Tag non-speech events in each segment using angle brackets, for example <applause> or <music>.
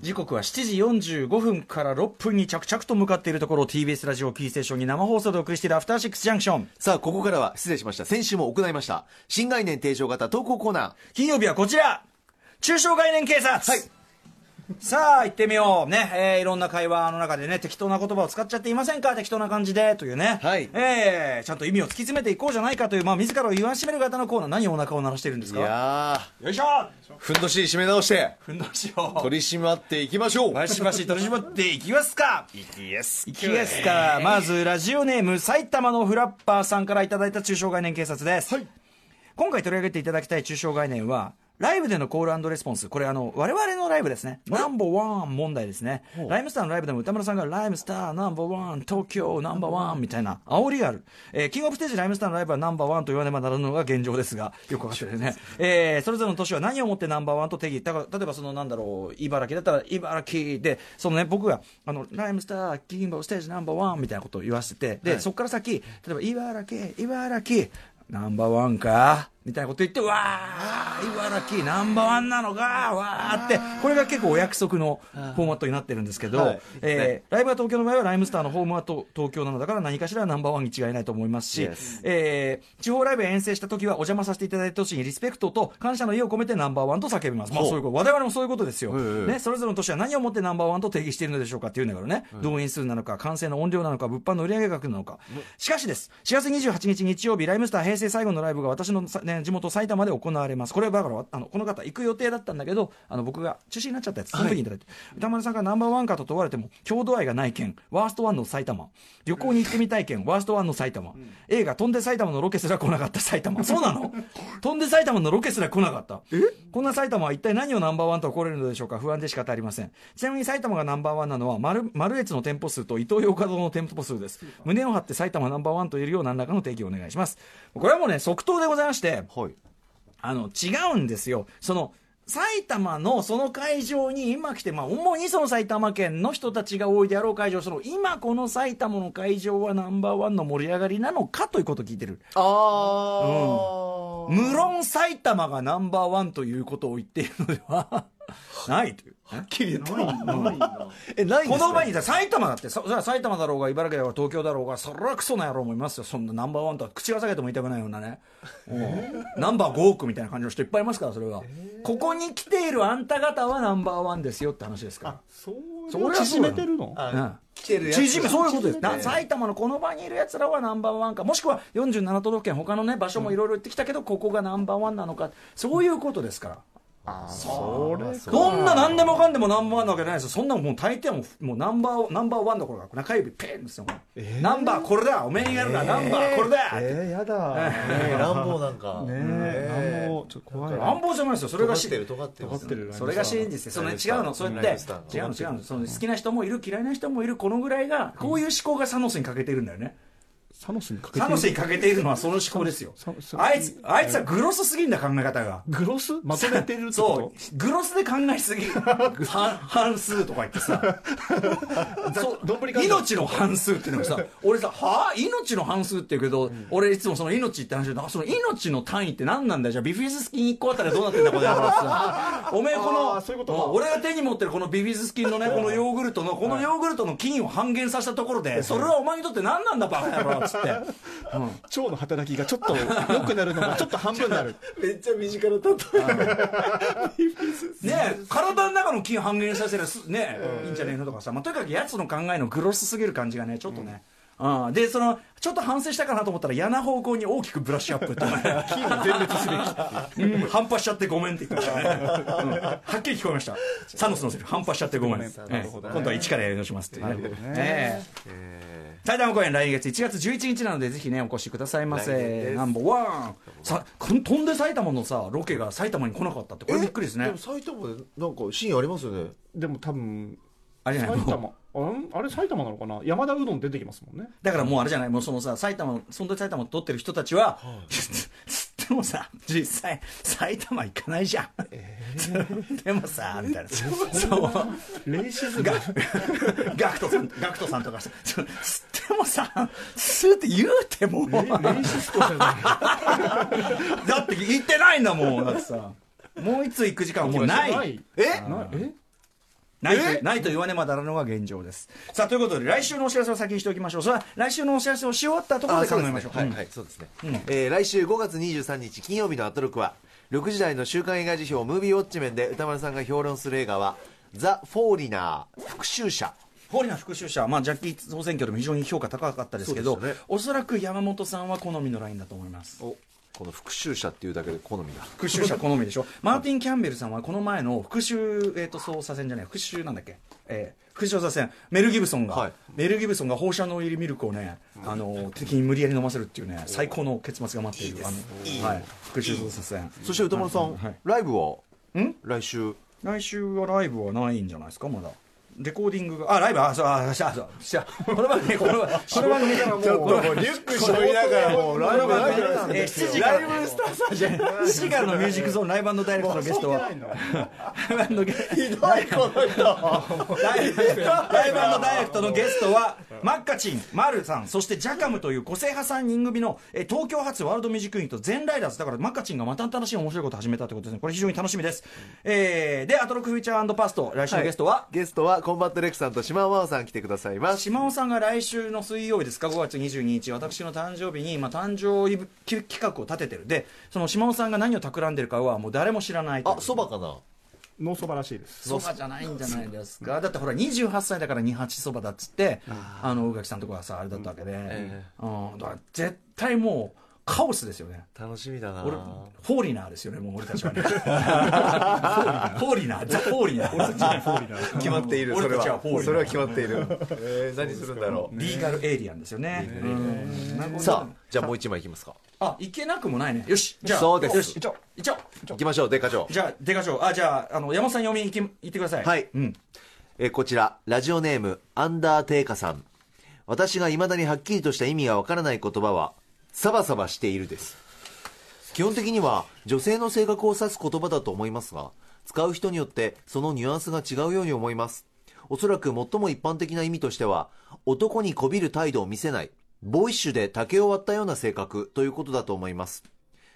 時刻は7時45分から6分に着々と向かっているところを TBS ラジオキーステーションに生放送でお送りしているアフターシックスジャンクションさあ、ここからは、失礼しました。先週も行いました。新概念提唱型投稿コーナー。金曜日はこちら中小概念警察はいさあ行ってみよう。ね、えーいろんな会話の中でね適当な言葉を使っちゃっていませんか？適当な感じで。というね、はい。えーちゃんと意味を突き詰めていこうじゃないかという、まあ、自らを言わしめる型のコーナー。何をお腹を鳴らしてるんですいかやよいしょ！ー、ふんどし締め直して、ふんどしを。取り締まっていきましょう。バシバシ取り絞っていきますか？いきです。いきますか。まずラジオネーム埼玉のフラッパーさんからいただいた中小概念警察です、今回取り上げていただきたい中小概念はライブでのコールレスポンス。これあの我々のライブですね。ナンバーワン問題ですね。ライムスターのライブでも歌村さんがライムスターナンバーワン東京ナンバーワンみたいな煽りがある、えーキングオブステージライムスターのライブはナンバーワンと言わねばならぬのが現状ですがよくわかってるね、えーそれぞれの都市は何をもってナンバーワンと定義だから例えばそのなんだろう茨城だったら茨城でそのね僕があのライムスターキングオブステージナンバーワンみたいなことを言わせてで、そこから先例えば茨城茨城ナンバーワンかみたいなこと言って、わー、茨城ナンバーワンなのか、わーって、これが結構お約束のフォーマットになってるんですけど、はい。えーライブは東京の場合はライムスターのホームはと東京なのだから何かしらナンバーワンに違いないと思いますし、Yes えー地方ライブへ遠征した時はお邪魔させていただいた都市にリスペクトと感謝の意を込めてナンバーワンと叫びます。まあそういうこと、我々もそういうことですよ。ええ。ね、それぞれの都市は何をもってナンバーワンと定義しているのでしょうかっていうんだからね、動員数なのか、完成の音量なのか、物販の売上額なのか。しかしです、4月28日日曜日、ライムスター平成最後のライブが私のさ、ね、地元埼玉で行われます。これはだから、あの、この方行く予定だったんだけど、あの、僕が中止になっちゃったやつ、その時にいただいて、歌丸さんがナンバーワンかと問われても、郷土愛がない県、ワーストワンの埼玉、旅行に行ってみたい県、ワーストワンの埼玉、映画、飛んで埼玉のロケすら来なかった埼玉。<laughs> そうなの？飛んで埼玉のロケすら来なかった。こんな埼玉は一体何をナンバーワンと怒れるのでしょうか？不安で仕方ありません。ちなみに埼玉がナンバーワンなのは、マル、マルエツの店舗数と伊東洋華堂の店舗数です。胸を張って埼玉ナンバーワンと言えるよう何らかの定義をお願いします。これはもうね、即答でございまして、はい。あの、違うんですよ。その、埼玉のその会場に今来て、まあ、主にその埼玉県の人たちが多いであろう会場、その、今この埼玉の会場はナンバーワンの盛り上がりなのかということを聞いてる。あー。無論埼玉がナンバーワンということを言っているのでは <laughs> ないという。はっきり言った。<laughs> え、ないんですかこの場にいた埼玉だって、そそれは埼玉だろうが、茨城だろうが、東京だろうが、それはクソな野郎もいますよ。そんなナンバーワンとは口が裂けても言いたくないようなね。うんナンバー5億みたいな感じの人いっぱいいますから、それは。ここに来ているあんた方はナンバーワンですよって話ですから。そうそれはそう縮めてるの？うん来てるやつ。縮めそういうことです、埼玉のこの場にいるやつらはナンバーワンかもしくは47都道府県他のね場所もいろいろ言ってきたけど、ここがナンバーワンなのかそういうことですからそれそんな何でもかんでもナンバーワンなわけないですよ。そんなもう大抵はもうもうナンバーナンバーワンどころか中指ペンですよ、もう。ナンバーこれだおめえにやるな、ナンバーこれだ、えー、やだ。ねえー。<laughs> 乱暴なんか。えなんもちょっと怖い乱暴じゃないですよそれがし。尖ってる、尖ってます。尖ってるそれが真実です。それ違うのそうやって。違うの違うの。その好きな人もいる嫌いな人もいるこのぐらいがこういう思考がサノスに欠けてるんだよね、サノスにかけてサノスに欠けているのはその思考ですよ。あいつあいつはグロスすぎんだ考え方が。グロス？まとめてる？そこうグロスで考えすぎ。半半数とか言ってさ。<laughs> 命の半数っていうのがさ俺さはあ？命の半数って言うけど、俺いつもその命って話であその命の単位って何なんだよ？じゃあビフィズス菌1個あたりはどうなってんだこれ <laughs> おめえこのういうこ俺が手に持ってるこのビフィズス菌のねこのヨーグルトのこのヨーグルトの菌を半減させたところでそれはお前にとって何なんだバカ野郎っつって、うん。と腸の働きがちょっと良くなるのがちょっと半分になる。めっちゃ身近な例え。ねえ体の中の菌半減させるすねえいいんじゃねえのとかさ、まあ、とにかくやつの考えのグロスすぎる感じがねちょっとね、うん。でそのちょっと反省したかなと思ったら嫌な方向に大きくブラッシュアップって、ね、菌を全滅すべき。うん。半端しちゃってごめんって言ってましたね、<laughs> うん。はっきり聞こえました。サノスのセリフ半端しちゃってごめん、ね。今度は一からやり直しますっていう。ねなるほどね。ええ。え埼玉公演来月1月11日なのでぜひねお越しくださいませ。ナンバーワン。さ飛んで埼玉のさロケが埼玉に来なかったってこれびっくりですね。でも埼玉でなんかシーンありますよね。でも多分あれじゃない埼玉。あれ埼玉なのかな？山田うどん出てきますもんね。だからもうあれじゃないもうそのさ埼玉そんで埼玉を撮ってる人たちは、つっ <laughs> てもさ実際埼玉行かないじゃん、でもさみたいな。そう。レイシズムガガクトさんガクトさんとかさつってもさつって言うても。レイシストじゃない。だって言ってないんだもんだってさ。もう一つ行く時間はもうない。ない。え？なえ？ないとえ？ないと言わねばならぬのが現状です。さあということで来週のお知らせを先にしておきましょう。それは来週のお知らせをし終わったところで考えましょう。はい、うん。はい、そうですね。うん。えー来週5月23日金曜日のアトロクは、6時台の週刊映画辞表ムービーウォッチメンで歌丸さんが評論する映画は、ザ・フォーリナー、復讐者。フォーリナ復讐者、まあ、ジャッキー総選挙でも非常に評価高かったですけどすよね。おそらく山本さんは好みのラインだと思います。おこの復讐者っていうだけで好みだ。復讐者好みでしょ？マーティン・キャンベルさんはこの前の復讐、えー、と捜査線じゃない復讐なんだっけ、えー復讐捜査線。メル・ギブソンが、はい。メル・ギブソンが放射能入りミルクをね、あの敵に無理やり飲ませるっていうね最高の結末が待っているあのはい、復讐捜査線。そして歌丸さん、はい。ライブは？ん？来週？来週はライブはないんじゃないですかまだレコーディングがあライブあそうあそうそうそうこの番組このこの番組からもうリュック背負いながらもうライブライブえー7時からライブスターさんじゃない7時からのミュージックゾーンライブダイレクトのゲストはライブダイレクトのゲストはマッカチン、マルさんそしてジャカムという個性派3人組のえー東京発ワールドミュージックユニット全ライダーズ。だからマッカチンがまた新しい面白いことを始めたということですね。これ非常に楽しみです、えーでアトロックフューチャーパスト来週のゲストは、ゲストはコンバット RECさんとしまおまほさん来てくださいます。島尾さんが来週の水曜日ですか？5月22日。私の誕生日に、まあ、誕生日企画を立ててる。でその島尾さんが何を企んでるかはもう誰も知らないという。あ、そばかなノーそばらしいです。そばじゃないんじゃないですか。だってほら28歳だから二八そばだっつってあの宇垣さんとかはさあれだったわけで、え。うん、だから絶対もうカオスですよね。楽しみだな。俺 foreigner ですよねもう俺たちはね。<laughs> フォーリナー。ザ・フォーリナー。俺たちは foreigner。決まっている、そ俺れは。たちはフォーリナー。それは決まっている。えー、何するんだろう。 legal alien ですよね。うん。なるほど。さあ、じゃあもう一枚いきますか。あいけなくもないね。よし。じゃあそうです。よし。一応一応いきましょう、デカ長。じゃあ出ましょうあじゃああの山本さん読みいき言ってください。はい。うん。えーこちら、ラジオネーム、アンダーテイカーさん。私が未だにはっきりとした意味がわからない言葉は、サバサバしているです。基本的には、女性の性格を指す言葉だと思いますが、使う人によってそのニュアンスが違うように思います。おそらく最も一般的な意味としては、男にこびる態度を見せない、ボーイッシュで竹を割ったような性格ということだと思います。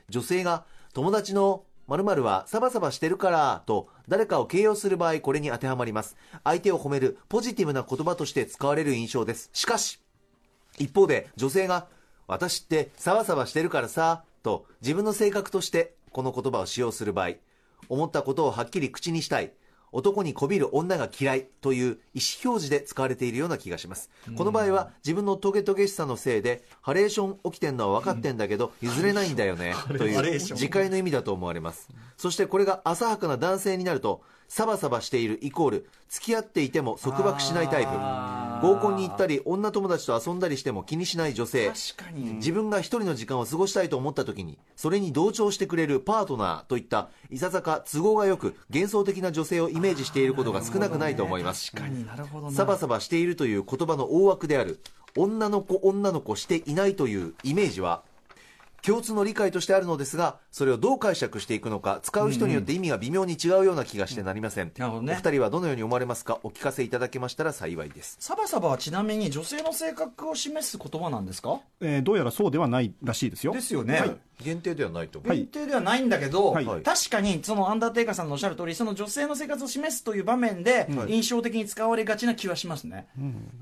女性が友達の〇〇はサバサバしてるからと誰かを形容する場合これに当てはまります。相手を褒めるポジティブな言葉として使われる印象です。しかし、一方で女性が私ってサバサバしてるからさと自分の性格としてこの言葉を使用する場合、思ったことをはっきり口にしたい。男にこびる女が嫌いという意思表示で使われているような気がします。この場合は自分のトゲトゲしさのせいでハレーション起きてんのは分かってんだけど譲れないんだよねという自戒の意味だと思われます。そしてこれが浅はかな男性になるとサバサバしているイコール付き合っていても束縛しないタイプ合コンに行ったり女友達と遊んだりしても気にしない女性。確かに。自分が一人の時間を過ごしたいと思った時にそれに同調してくれるパートナーといったいささか都合がよく幻想的な女性をイメージしていることが少なくないと思います。確かになるほどな。サバサバしているという言葉の大枠である女の子女の子していないというイメージは共通の理解としてあるのですがそれをどう解釈していくのか使う人によって意味が微妙に違うような気がしてなりません、なるほどね。お二人はどのように思われますか？お聞かせいただけましたら幸いです。サバサバはちなみに女性の性格を示す言葉なんですか？えーどうやらそうではないらしいですよ。ですよね、はい。限定ではないと思う、はい。限定ではないんだけど、はい。確かにそのアンダーテイカーさんのおっしゃる通りその女性の生活を示すという場面で印象的に使われがちな気はしますね、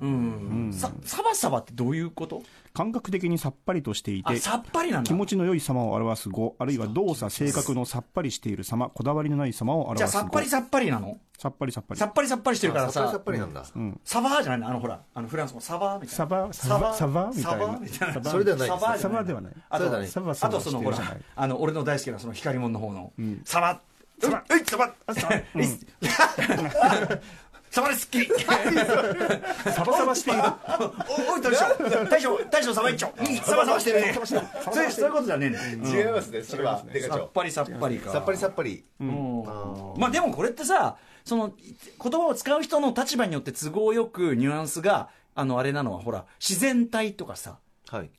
うん。さサバサバってどういうこと？感覚的にさっぱりとしていてあさっぱりなんだ。気持ちの良い様を表す語あるいは動作性格のさっぱりしている様こだわりのない様を表じゃあさっぱりさっぱりなの？さっぱりさっぱり。さっぱりさっぱりしてるからささっぱりさっぱりなんだ、サバーじゃないの？あのほらあのフランス語サバーみたいな。サバサバサバみたいサバなみたいな。それではないサバサバではない。あとそれではない。サバサバあとそのほらあの俺の大好きなその光門の方のサバ。サバ。ういサバ <laughs> サバですっきりサバサバしているおおい大将大将大将サバ一丁サバサバしてるねそういうそういうことじゃねえね。違いますねそれは。さっぱりさっぱりか。さっぱりさっぱり、うん。まあでもこれってさその言葉を使う人の立場によって都合よくニュアンスがあのあれなのはほら自然体とかさ。はい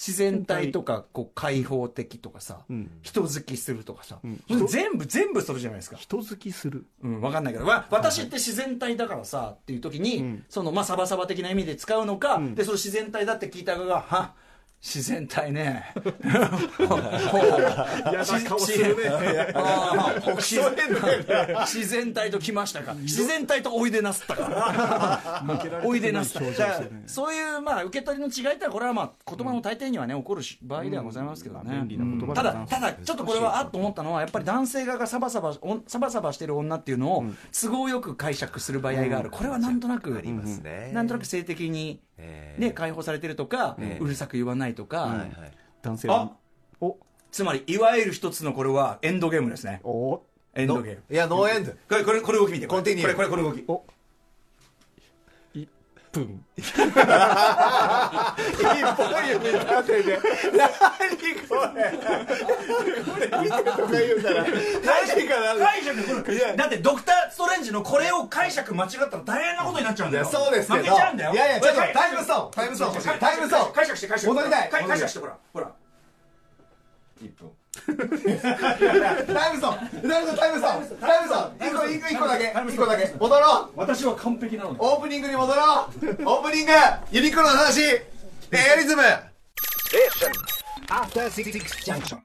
自然体とかこう開放的とかさ、人好きするとかさ、全部全部それじゃないですか。人好きする。うん、わかんないけど、わ私って自然体だからさっていう時に、そのまあサバサバ的な意味で使うのか、でその自然体だって聞いた側がは自然体ね。顔するね。自然体と来ましたか？自然体とおいでなすったか。おいでなすった。そういうまあ受け取りの違いってのはこれはまあ言葉の大抵にはね起こるし場合ではございますけどね。ただただちょっとこれはあっと思ったのはやっぱり男性側がサバサバおサバサバしてる女っていうのを都合よく解釈する場合がある。これはなんとなくありますね。なんとなく性的にえーね解放されてるとかええうるさく言わないとか。はいはい。男性は。お、つまりいわゆる一つのこれはエンドゲームですね。お、エンドゲーム。いや、ノーエンド。これこれこれ動き見て。これこれこれこれ動き。お。1分。一本指立てて。何これ。これ見てとか言うから。何かな解釈これだってドクター・ストレンジのこれを解釈間違ったら大変なことになっちゃうんだよ。そうですけど。負けちゃうんだよ。いやいや、ちょっとタイムストーン。タイムストーン欲しい。タイムストーン。解釈して解釈して。戻りたい解解釈してほらほら。一分。 Time Stone。Time Stone。Time Stone。Time Stone。一個、一個、一個だけ。一個だけ。戻ろう。私は完璧なのだ。オープニングに戻ろう。オープニング。ユニクロの話。エアリズム。After Six Junction.